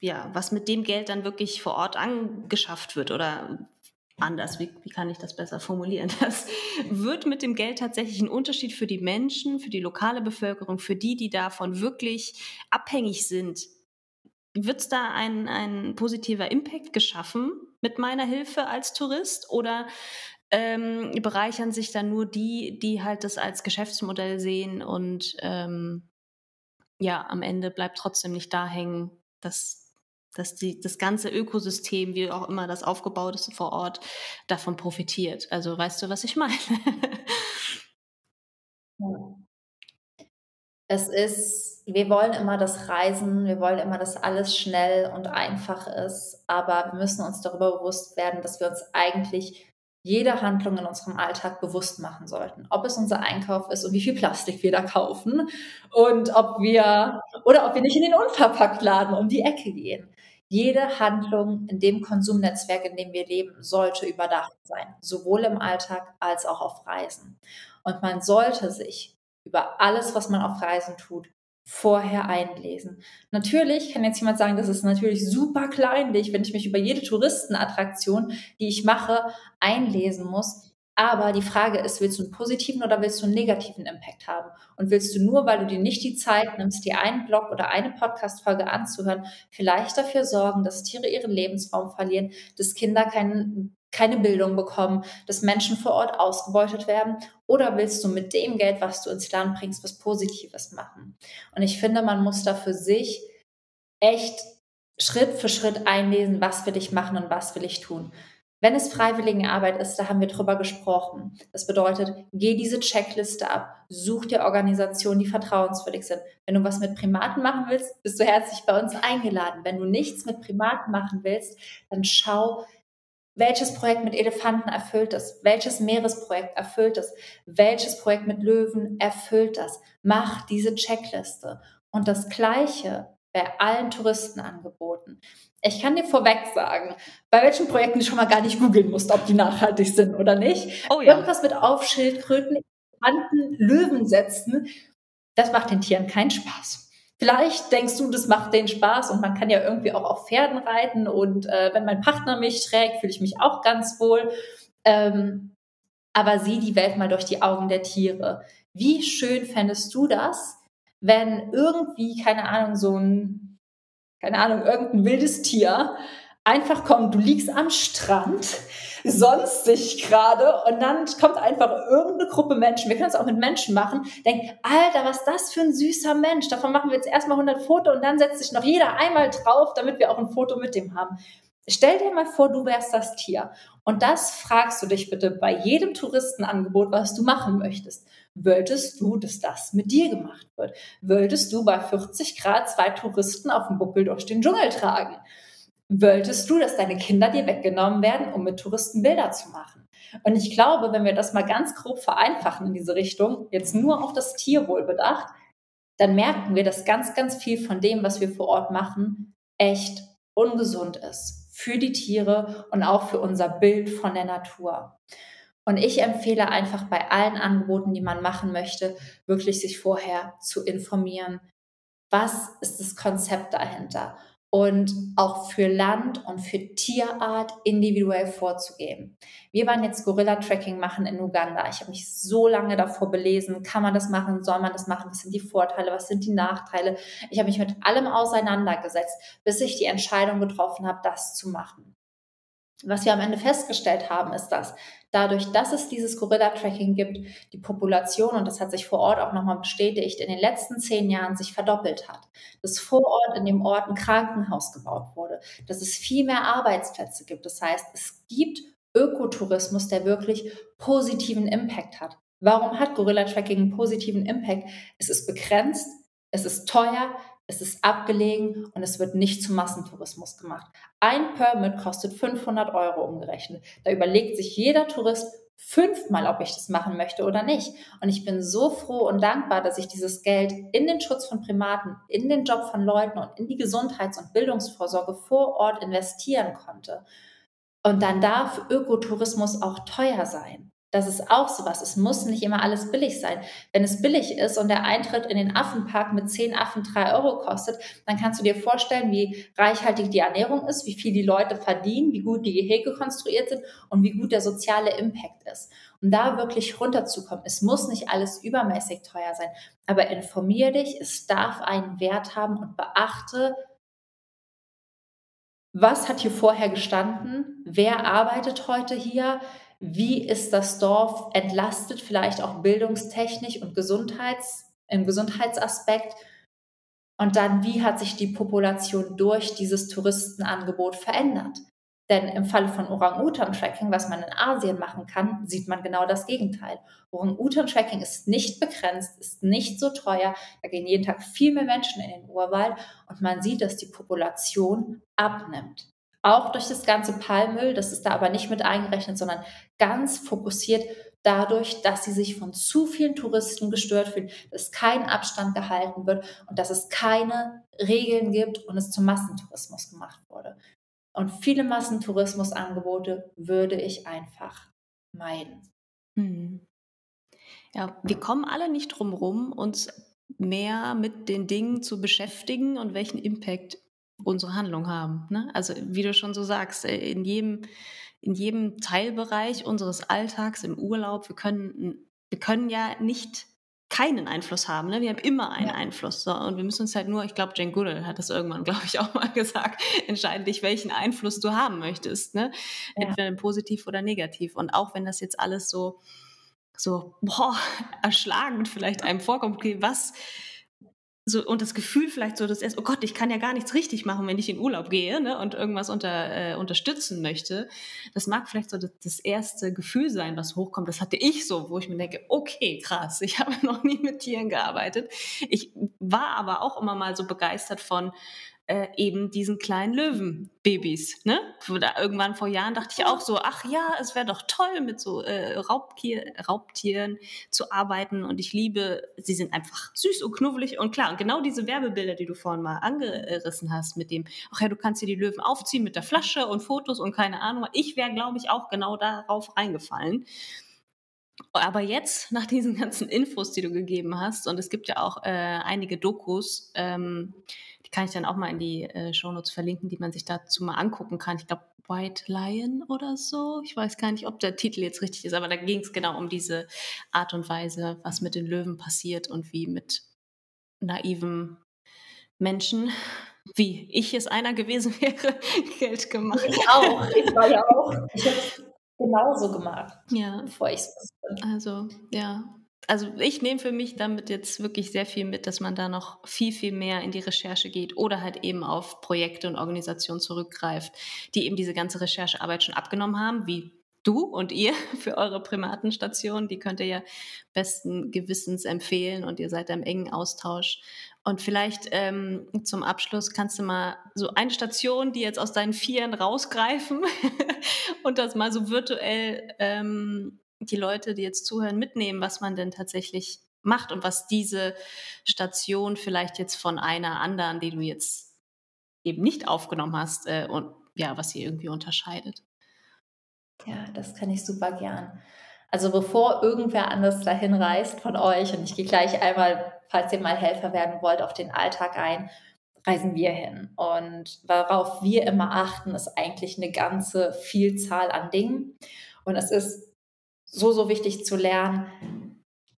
ja, was mit dem Geld dann wirklich vor Ort angeschafft wird oder anders, wie, wie kann ich das besser formulieren? Das wird mit dem Geld tatsächlich ein Unterschied für die Menschen, für die lokale Bevölkerung, für die, die davon wirklich abhängig sind. Wird es da ein, ein positiver Impact geschaffen mit meiner Hilfe als Tourist oder ähm, bereichern sich dann nur die, die halt das als Geschäftsmodell sehen und ähm, ja, am Ende bleibt trotzdem nicht da hängen, dass, dass die, das ganze Ökosystem, wie auch immer das aufgebaut ist vor Ort, davon profitiert. Also weißt du, was ich meine? Es ist, wir wollen immer das Reisen, wir wollen immer, dass alles schnell und einfach ist, aber wir müssen uns darüber bewusst werden, dass wir uns eigentlich jede Handlung in unserem Alltag bewusst machen sollten. Ob es unser Einkauf ist und wie viel Plastik wir da kaufen und ob wir oder ob wir nicht in den Unverpacktladen um die Ecke gehen. Jede Handlung in dem Konsumnetzwerk, in dem wir leben, sollte überdacht sein, sowohl im Alltag als auch auf Reisen. Und man sollte sich über alles, was man auf Reisen tut, vorher einlesen. Natürlich kann jetzt jemand sagen, das ist natürlich super kleinlich, wenn ich mich über jede Touristenattraktion, die ich mache, einlesen muss. Aber die Frage ist, willst du einen positiven oder willst du einen negativen Impact haben? Und willst du nur, weil du dir nicht die Zeit nimmst, dir einen Blog oder eine Podcast-Folge anzuhören, vielleicht dafür sorgen, dass Tiere ihren Lebensraum verlieren, dass Kinder keinen keine Bildung bekommen, dass Menschen vor Ort ausgebeutet werden? Oder willst du mit dem Geld, was du ins Land bringst, was Positives machen? Und ich finde, man muss da für sich echt Schritt für Schritt einlesen, was will ich machen und was will ich tun. Wenn es freiwillige Arbeit ist, da haben wir drüber gesprochen. Das bedeutet, geh diese Checkliste ab, such dir Organisationen, die vertrauenswürdig sind. Wenn du was mit Primaten machen willst, bist du herzlich bei uns eingeladen. Wenn du nichts mit Primaten machen willst, dann schau, welches Projekt mit Elefanten erfüllt es? Welches Meeresprojekt erfüllt es? Welches Projekt mit Löwen erfüllt das? Mach diese Checkliste. Und das Gleiche bei allen Touristenangeboten. Ich kann dir vorweg sagen, bei welchen Projekten du schon mal gar nicht googeln musst, ob die nachhaltig sind oder nicht. Oh ja. Irgendwas mit Aufschildkröten, Elefanten, Löwen setzen, das macht den Tieren keinen Spaß. Vielleicht denkst du, das macht den Spaß und man kann ja irgendwie auch auf Pferden reiten und äh, wenn mein Partner mich trägt, fühle ich mich auch ganz wohl. Ähm, aber sieh die Welt mal durch die Augen der Tiere. Wie schön fändest du das, wenn irgendwie, keine Ahnung, so ein, keine Ahnung, irgendein wildes Tier einfach kommt, du liegst am Strand, sonst sich gerade und dann kommt einfach irgendeine Gruppe Menschen, wir können es auch mit Menschen machen, denkt, Alter, was das für ein süßer Mensch, davon machen wir jetzt erstmal 100 Foto und dann setzt sich noch jeder einmal drauf, damit wir auch ein Foto mit dem haben. Stell dir mal vor, du wärst das Tier. Und das fragst du dich bitte bei jedem Touristenangebot, was du machen möchtest. Wolltest du, dass das mit dir gemacht wird? Wolltest du bei 40 Grad zwei Touristen auf dem Buckel durch den Dschungel tragen? wolltest du, dass deine Kinder dir weggenommen werden, um mit Touristen Bilder zu machen? Und ich glaube, wenn wir das mal ganz grob vereinfachen in diese Richtung, jetzt nur auf das Tierwohl bedacht, dann merken wir, dass ganz, ganz viel von dem, was wir vor Ort machen, echt ungesund ist für die Tiere und auch für unser Bild von der Natur. Und ich empfehle einfach bei allen Angeboten, die man machen möchte, wirklich sich vorher zu informieren. Was ist das Konzept dahinter? und auch für Land und für Tierart individuell vorzugeben. Wir waren jetzt Gorilla-Tracking machen in Uganda. Ich habe mich so lange davor belesen, kann man das machen, soll man das machen, was sind die Vorteile, was sind die Nachteile. Ich habe mich mit allem auseinandergesetzt, bis ich die Entscheidung getroffen habe, das zu machen. Was wir am Ende festgestellt haben, ist, dass dadurch, dass es dieses Gorilla-Tracking gibt, die Population, und das hat sich vor Ort auch nochmal bestätigt, in den letzten zehn Jahren sich verdoppelt hat. Dass vor Ort in dem Ort ein Krankenhaus gebaut wurde, dass es viel mehr Arbeitsplätze gibt. Das heißt, es gibt Ökotourismus, der wirklich positiven Impact hat. Warum hat Gorilla-Tracking einen positiven Impact? Es ist begrenzt, es ist teuer, es ist abgelegen und es wird nicht zum Massentourismus gemacht. Ein Permit kostet 500 Euro umgerechnet. Da überlegt sich jeder Tourist fünfmal, ob ich das machen möchte oder nicht. Und ich bin so froh und dankbar, dass ich dieses Geld in den Schutz von Primaten, in den Job von Leuten und in die Gesundheits- und Bildungsvorsorge vor Ort investieren konnte. Und dann darf Ökotourismus auch teuer sein. Das ist auch sowas. Es muss nicht immer alles billig sein. Wenn es billig ist und der Eintritt in den Affenpark mit zehn Affen drei Euro kostet, dann kannst du dir vorstellen, wie reichhaltig die Ernährung ist, wie viel die Leute verdienen, wie gut die Gehege konstruiert sind und wie gut der soziale Impact ist. Um da wirklich runterzukommen, es muss nicht alles übermäßig teuer sein, aber informier dich, es darf einen Wert haben und beachte, was hat hier vorher gestanden, wer arbeitet heute hier, wie ist das Dorf entlastet, vielleicht auch bildungstechnisch und Gesundheits, im Gesundheitsaspekt. Und dann, wie hat sich die Population durch dieses Touristenangebot verändert? Denn im Falle von Orang-Utan-Tracking, was man in Asien machen kann, sieht man genau das Gegenteil. Orang-Utan-Tracking ist nicht begrenzt, ist nicht so teuer. Da gehen jeden Tag viel mehr Menschen in den Urwald und man sieht, dass die Population abnimmt. Auch durch das ganze Palmöl, das ist da aber nicht mit eingerechnet, sondern ganz fokussiert dadurch, dass sie sich von zu vielen Touristen gestört fühlen, dass kein Abstand gehalten wird und dass es keine Regeln gibt und es zum Massentourismus gemacht wurde. Und viele Massentourismusangebote würde ich einfach meiden. Hm. Ja, wir kommen alle nicht drum rum, uns mehr mit den Dingen zu beschäftigen und welchen Impact unsere Handlungen haben. Ne? Also wie du schon so sagst, äh, in jedem, in jedem Teilbereich unseres Alltags, im Urlaub, wir können, wir können ja nicht keinen Einfluss haben. Ne? Wir haben immer einen ja. Einfluss. So. Und wir müssen uns halt nur, ich glaube, Jane Goodall hat das irgendwann, glaube ich, auch mal gesagt, entscheiden dich, welchen Einfluss du haben möchtest. Ne? Ja. Entweder positiv oder negativ. Und auch wenn das jetzt alles so, so boah, erschlagend vielleicht einem vorkommt, okay, was so und das Gefühl vielleicht so, dass erst, oh Gott, ich kann ja gar nichts richtig machen, wenn ich in Urlaub gehe ne, und irgendwas unter, äh, unterstützen möchte. Das mag vielleicht so das, das, erste Gefühl sein, was hochkommt. Das hatte ich so, wo ich mir denke, okay, krass, ich habe noch nie mit Tieren gearbeitet. Ich war aber auch immer mal so begeistert von äh, eben diesen kleinen Löwenbabys. Ne? Irgendwann vor Jahren dachte ich auch so, ach ja, es wäre doch toll, mit so äh, Raubtier, Raubtieren zu arbeiten. Und ich liebe, sie sind einfach süß und knuffelig. Und klar, und genau diese Werbebilder, die du vorhin mal angerissen hast, mit dem, ach ja, du kannst dir die Löwen aufziehen mit der Flasche und Fotos und keine Ahnung. Ich wäre, glaube ich, auch genau darauf reingefallen. Aber jetzt, nach diesen ganzen Infos, die du gegeben hast, und es gibt ja auch äh, einige Dokus, ähm, die kann ich dann auch mal in die äh, Shownotes verlinken, die man sich dazu mal angucken kann. Ich glaube, White Lion oder so. Ich weiß gar nicht, ob der Titel jetzt richtig ist, aber da ging es genau um diese Art und Weise, was mit den Löwen passiert und wie mit naiven Menschen, wie ich es einer gewesen wäre, Geld gemacht. Ich auch. Ich war ja auch. Ich habe es genauso gemacht, ja. bevor ich es. Also, ja, also ich nehme für mich damit jetzt wirklich sehr viel mit, dass man da noch viel, viel mehr in die Recherche geht oder halt eben auf Projekte und Organisationen zurückgreift, die eben diese ganze Recherchearbeit schon abgenommen haben, wie du und ihr für eure Primatenstation. Die könnt ihr ja besten Gewissens empfehlen und ihr seid im engen Austausch. Und vielleicht ähm, zum Abschluss kannst du mal so eine Station, die jetzt aus deinen Vieren rausgreifen und das mal so virtuell ähm, die Leute, die jetzt zuhören, mitnehmen, was man denn tatsächlich macht und was diese Station vielleicht jetzt von einer anderen, die du jetzt eben nicht aufgenommen hast, äh, und ja, was sie irgendwie unterscheidet. Ja, das kann ich super gern. Also bevor irgendwer anders dahin reist von euch, und ich gehe gleich einmal, falls ihr mal Helfer werden wollt, auf den Alltag ein, reisen wir hin. Und worauf wir immer achten, ist eigentlich eine ganze Vielzahl an Dingen. Und es ist so, so wichtig zu lernen,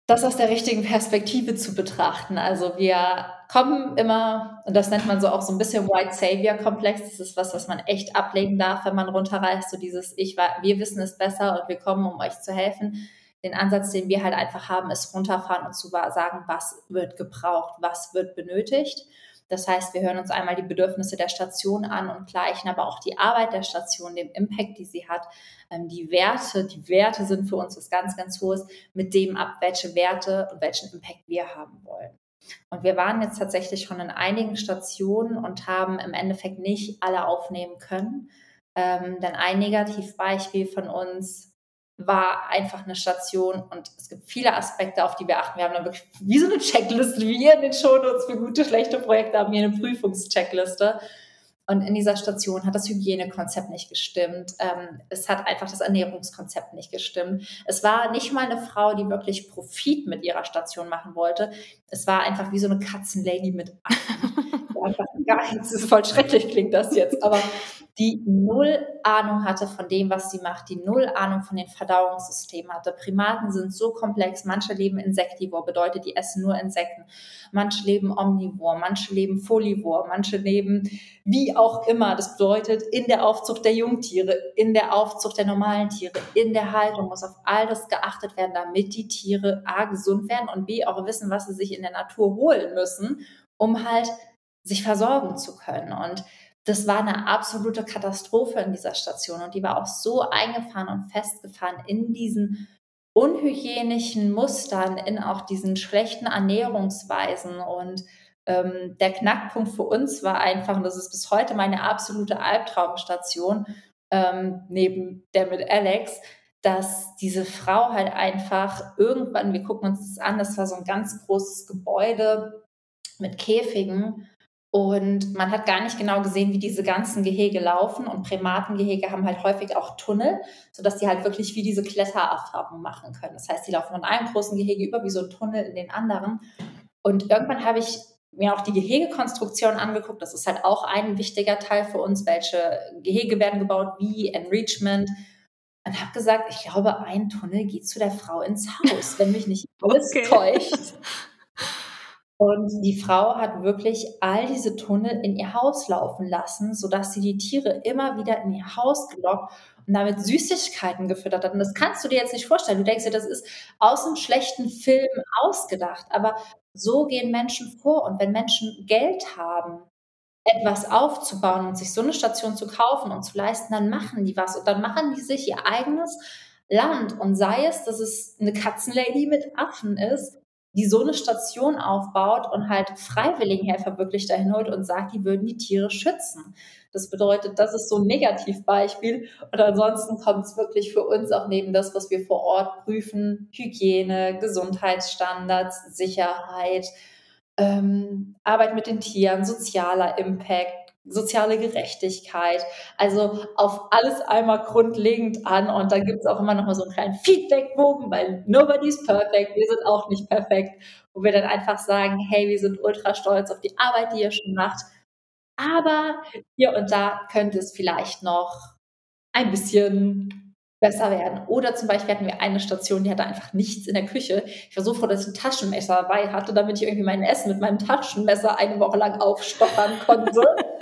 das aus der richtigen Perspektive zu betrachten. Also wir kommen immer, und das nennt man so auch so ein bisschen White Savior Komplex, das ist was, was man echt ablegen darf, wenn man runterreist, so dieses Ich, wir wissen es besser und wir kommen, um euch zu helfen. Den Ansatz, den wir halt einfach haben, ist runterfahren und zu sagen, was wird gebraucht, was wird benötigt das heißt, wir hören uns einmal die Bedürfnisse der Station an und gleichen aber auch die Arbeit der Station, dem Impact, die sie hat, ähm, die Werte. Die Werte sind für uns was ganz, ganz Hohes mit dem ab, welche Werte und welchen Impact wir haben wollen. Und wir waren jetzt tatsächlich schon in einigen Stationen und haben im Endeffekt nicht alle aufnehmen können. Ähm, denn ein Negativbeispiel von uns war einfach eine Station und es gibt viele Aspekte, auf die wir achten. Wir haben dann wirklich wie so eine Checkliste, wie ihr in den Shownotes für gute, schlechte Projekte haben wir eine Prüfungscheckliste. Und in dieser Station hat das Hygienekonzept nicht gestimmt. Ähm, es hat einfach das Ernährungskonzept nicht gestimmt. Es war nicht mal eine Frau, die wirklich Profit mit ihrer Station machen wollte. Es war einfach wie so eine Katzenlady mit. einfach gar nichts. Das ist voll schrecklich, klingt das jetzt. Aber die null Ahnung hatte von dem, was sie macht, die null Ahnung von den Verdauungssystemen hatte. Primaten sind so komplex. Manche leben insektivor, bedeutet, die essen nur Insekten. Manche leben omnivor, manche leben folivor, manche leben wie auch immer. Das bedeutet, in der Aufzucht der Jungtiere, in der Aufzucht der normalen Tiere, in der Haltung muss auf all das geachtet werden, damit die Tiere A gesund werden und B auch wissen, was sie sich in der Natur holen müssen, um halt sich versorgen zu können. Und das war eine absolute Katastrophe in dieser Station und die war auch so eingefahren und festgefahren in diesen unhygienischen Mustern, in auch diesen schlechten Ernährungsweisen und ähm, der Knackpunkt für uns war einfach, und das ist bis heute meine absolute Albtraumstation, ähm, neben der mit Alex, dass diese Frau halt einfach irgendwann, wir gucken uns das an, das war so ein ganz großes Gebäude mit Käfigen und man hat gar nicht genau gesehen, wie diese ganzen Gehege laufen. Und Primatengehege haben halt häufig auch Tunnel, sodass die halt wirklich wie diese Klettererfahrung machen können. Das heißt, die laufen von einem großen Gehege über wie so ein Tunnel in den anderen. Und irgendwann habe ich mir auch die Gehegekonstruktion angeguckt. Das ist halt auch ein wichtiger Teil für uns. Welche Gehege werden gebaut, wie Enrichment. Und habe gesagt, ich glaube, ein Tunnel geht zu der Frau ins Haus, wenn mich nicht alles okay. täuscht. Und die Frau hat wirklich all diese Tunnel in ihr Haus laufen lassen, sodass sie die Tiere immer wieder in ihr Haus gelockt und damit Süßigkeiten gefüttert hat. Und das kannst du dir jetzt nicht vorstellen. Du denkst dir, das ist aus einem schlechten Film ausgedacht. Aber so gehen Menschen vor. Und wenn Menschen Geld haben, etwas aufzubauen und sich so eine Station zu kaufen und zu leisten, dann machen die was. Und dann machen die sich ihr eigenes Land. Und sei es, dass es eine Katzenlady mit Affen ist die so eine Station aufbaut und halt Freiwilligenhelfer wirklich dahin holt und sagt, die würden die Tiere schützen. Das bedeutet, das ist so ein Negativbeispiel. Und ansonsten kommt es wirklich für uns auch neben das, was wir vor Ort prüfen, Hygiene, Gesundheitsstandards, Sicherheit, ähm, Arbeit mit den Tieren, sozialer Impact, soziale Gerechtigkeit. Also auf alles einmal grundlegend an. Und da gibt es auch immer noch mal so einen kleinen Feedbackbogen, weil nobody's perfect. Wir sind auch nicht perfekt. Wo wir dann einfach sagen, hey, wir sind ultra stolz auf die Arbeit, die ihr schon macht. Aber hier und da könnte es vielleicht noch ein bisschen besser werden. Oder zum Beispiel hatten wir eine Station, die hatte einfach nichts in der Küche. Ich war so froh, dass ich ein Taschenmesser dabei hatte, damit ich irgendwie mein Essen mit meinem Taschenmesser eine Woche lang aufstochern konnte.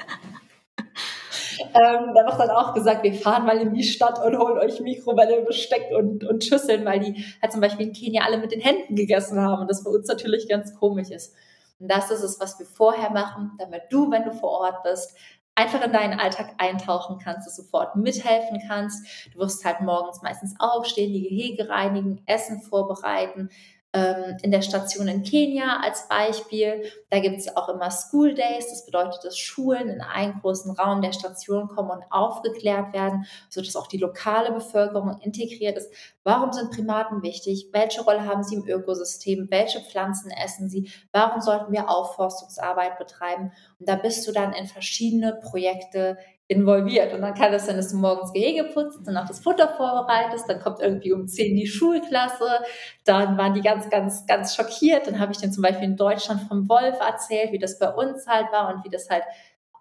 ähm, da wird dann auch gesagt, wir fahren mal in die Stadt und holen euch Mikrowelle, Besteck und, und Schüsseln, weil die halt zum Beispiel in Kenia alle mit den Händen gegessen haben und das für uns natürlich ganz komisch ist. Und das ist es, was wir vorher machen, damit du, wenn du vor Ort bist, einfach in deinen Alltag eintauchen kannst, dass du sofort mithelfen kannst. Du wirst halt morgens meistens aufstehen, die Gehege reinigen, Essen vorbereiten, ähm, in der Station in Kenia als Beispiel. Da gibt es auch immer School Days. Das bedeutet, dass Schulen in einen großen Raum der Station kommen und aufgeklärt werden, sodass auch die lokale Bevölkerung integriert ist. Warum sind Primaten wichtig? Welche Rolle haben sie im Ökosystem? Welche Pflanzen essen sie? Warum sollten wir Aufforstungsarbeit betreiben? Und da bist du dann in verschiedene Projekte involviert. Und dann kann das sein, dass du morgens Gehege putzt, dann auch das Futter vorbereitest, dann kommt irgendwie um 10 die Schulklasse, dann waren die ganz, ganz, ganz schockiert. Dann habe ich denen zum Beispiel in Deutschland vom Wolf erzählt, wie das bei uns halt war und wie das halt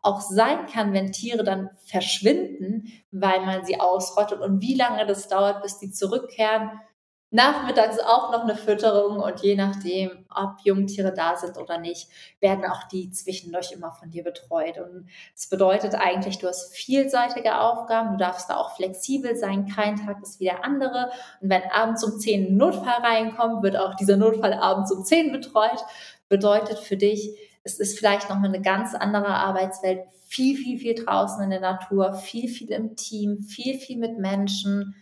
auch sein kann, wenn Tiere dann verschwinden, weil man sie ausrottet und wie lange das dauert, bis die zurückkehren nachmittags auch noch eine Fütterung und je nachdem, ob Jungtiere da sind oder nicht, werden auch die zwischendurch immer von dir betreut. Und es bedeutet eigentlich, du hast vielseitige Aufgaben, du darfst da auch flexibel sein, kein Tag ist wie der andere. Und wenn abends um 10 ein Notfall reinkommt, wird auch dieser Notfall abends um 10 betreut. Bedeutet für dich, es ist vielleicht noch eine ganz andere Arbeitswelt, viel, viel, viel draußen in der Natur, viel, viel im Team, viel, viel mit Menschen.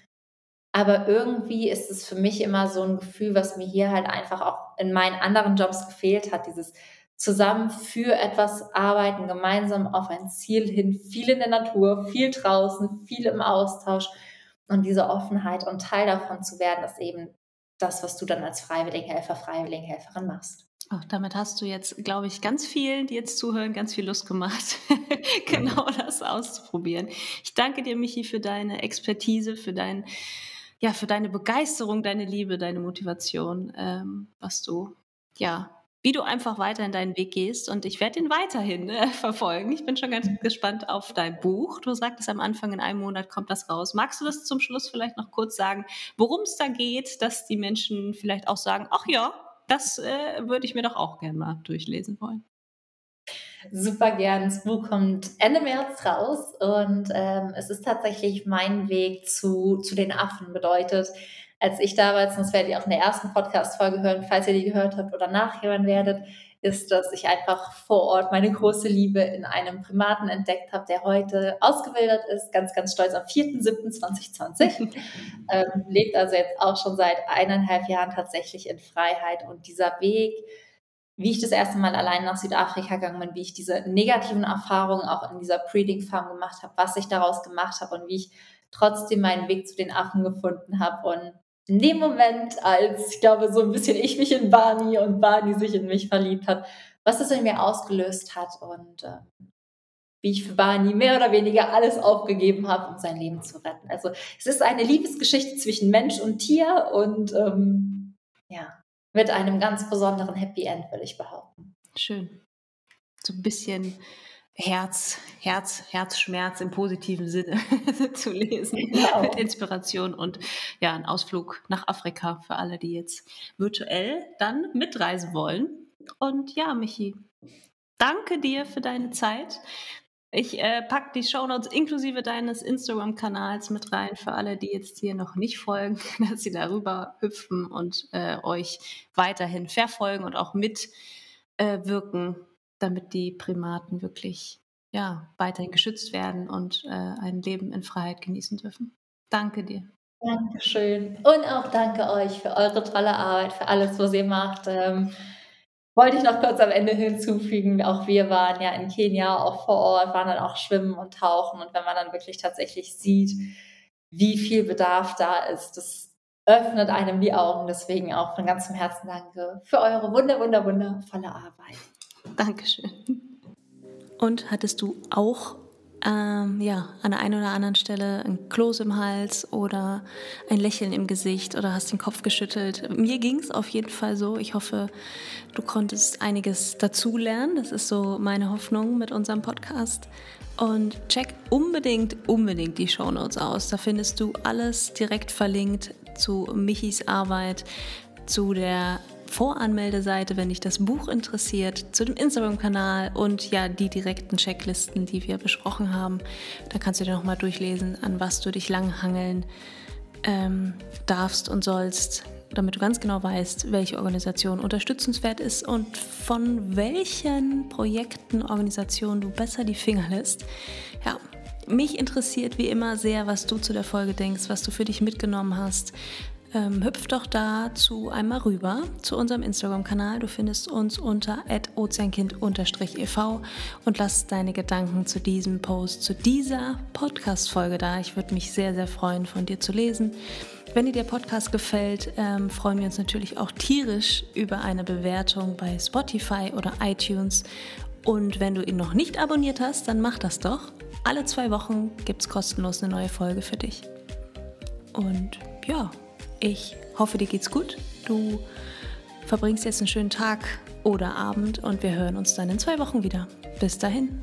Aber irgendwie ist es für mich immer so ein Gefühl, was mir hier halt einfach auch in meinen anderen Jobs gefehlt hat, dieses zusammen für etwas arbeiten, gemeinsam auf ein Ziel hin, viel in der Natur, viel draußen, viel im Austausch. Und diese Offenheit und Teil davon zu werden, ist eben das, was du dann als Freiwilligenhelfer, Freiwilligenhelferin machst. Oh, damit hast du jetzt, glaube ich, ganz vielen, die jetzt zuhören, ganz viel Lust gemacht, genau das auszuprobieren. Ich danke dir, Michi, für deine Expertise, für dein, ja, für deine Begeisterung, deine Liebe, deine Motivation, ähm, was du, ja, wie du einfach weiter in deinen Weg gehst. Und ich werde ihn weiterhin äh, verfolgen. Ich bin schon ganz gespannt auf dein Buch. Du sagtest am Anfang, in einem Monat kommt das raus. Magst du das zum Schluss vielleicht noch kurz sagen, worum es da geht, dass die Menschen vielleicht auch sagen, ach ja, das äh, würde ich mir doch auch gerne mal durchlesen wollen. Super gern. Das Buch kommt Ende März raus und ähm, es ist tatsächlich mein Weg zu, zu den Affen. Bedeutet, als ich damals, und das werdet ihr auch in der ersten Podcast-Folge hören, falls ihr die gehört habt oder nachhören werdet, ist, dass ich einfach vor Ort meine große Liebe in einem Primaten entdeckt habe, der heute ausgewildert ist, ganz, ganz stolz am 4.7.2020. ähm, lebt also jetzt auch schon seit eineinhalb Jahren tatsächlich in Freiheit. Und dieser Weg, wie ich das erste Mal allein nach Südafrika gegangen bin, wie ich diese negativen Erfahrungen auch in dieser Breeding Farm gemacht habe, was ich daraus gemacht habe und wie ich trotzdem meinen Weg zu den Affen gefunden habe und in dem Moment, als ich glaube, so ein bisschen ich mich in Barney und Barney sich in mich verliebt hat, was das in mir ausgelöst hat und äh, wie ich für Barney mehr oder weniger alles aufgegeben habe, um sein Leben zu retten. Also es ist eine Liebesgeschichte zwischen Mensch und Tier und ähm, ja, mit einem ganz besonderen Happy End, würde ich behaupten. Schön. So ein bisschen Herz, Herz, Herzschmerz im positiven Sinne zu lesen. Genau. Mit Inspiration und ja, ein Ausflug nach Afrika für alle, die jetzt virtuell dann mitreisen wollen. Und ja, Michi, danke dir für deine Zeit. Ich äh, packe die Shownotes inklusive deines Instagram-Kanals mit rein für alle, die jetzt hier noch nicht folgen, dass sie darüber hüpfen und äh, euch weiterhin verfolgen und auch mitwirken. Äh, damit die Primaten wirklich ja, weiterhin geschützt werden und äh, ein Leben in Freiheit genießen dürfen. Danke dir. Dankeschön. Und auch danke euch für eure tolle Arbeit, für alles, was ihr macht. Ähm, wollte ich noch kurz am Ende hinzufügen, auch wir waren ja in Kenia auch vor Ort, waren dann auch schwimmen und tauchen. Und wenn man dann wirklich tatsächlich sieht, wie viel Bedarf da ist, das öffnet einem die Augen. Deswegen auch von ganzem Herzen danke für eure wunder, wunder, wundervolle Arbeit. Dankeschön. Und hattest du auch ähm, ja, an der einen oder anderen Stelle ein Kloß im Hals oder ein Lächeln im Gesicht oder hast den Kopf geschüttelt. Mir ging es auf jeden Fall so. Ich hoffe, du konntest einiges dazulernen. Das ist so meine Hoffnung mit unserem Podcast. Und check unbedingt, unbedingt die Shownotes aus. Da findest du alles direkt verlinkt zu Michis Arbeit, zu der Voranmeldeseite, wenn dich das Buch interessiert, zu dem Instagram-Kanal und ja, die direkten Checklisten, die wir besprochen haben. Da kannst du dir nochmal durchlesen, an was du dich langhangeln ähm, darfst und sollst, damit du ganz genau weißt, welche Organisation unterstützenswert ist und von welchen Projekten, Organisationen du besser die Finger lässt. Ja, mich interessiert wie immer sehr, was du zu der Folge denkst, was du für dich mitgenommen hast ähm, hüpf doch dazu einmal rüber zu unserem Instagram-Kanal. Du findest uns unter ozeankind-ev und lass deine Gedanken zu diesem Post, zu dieser Podcast-Folge da. Ich würde mich sehr, sehr freuen, von dir zu lesen. Wenn dir der Podcast gefällt, ähm, freuen wir uns natürlich auch tierisch über eine Bewertung bei Spotify oder iTunes. Und wenn du ihn noch nicht abonniert hast, dann mach das doch. Alle zwei Wochen gibt es kostenlos eine neue Folge für dich. Und ja, ich hoffe, dir geht's gut. Du verbringst jetzt einen schönen Tag oder Abend und wir hören uns dann in zwei Wochen wieder. Bis dahin.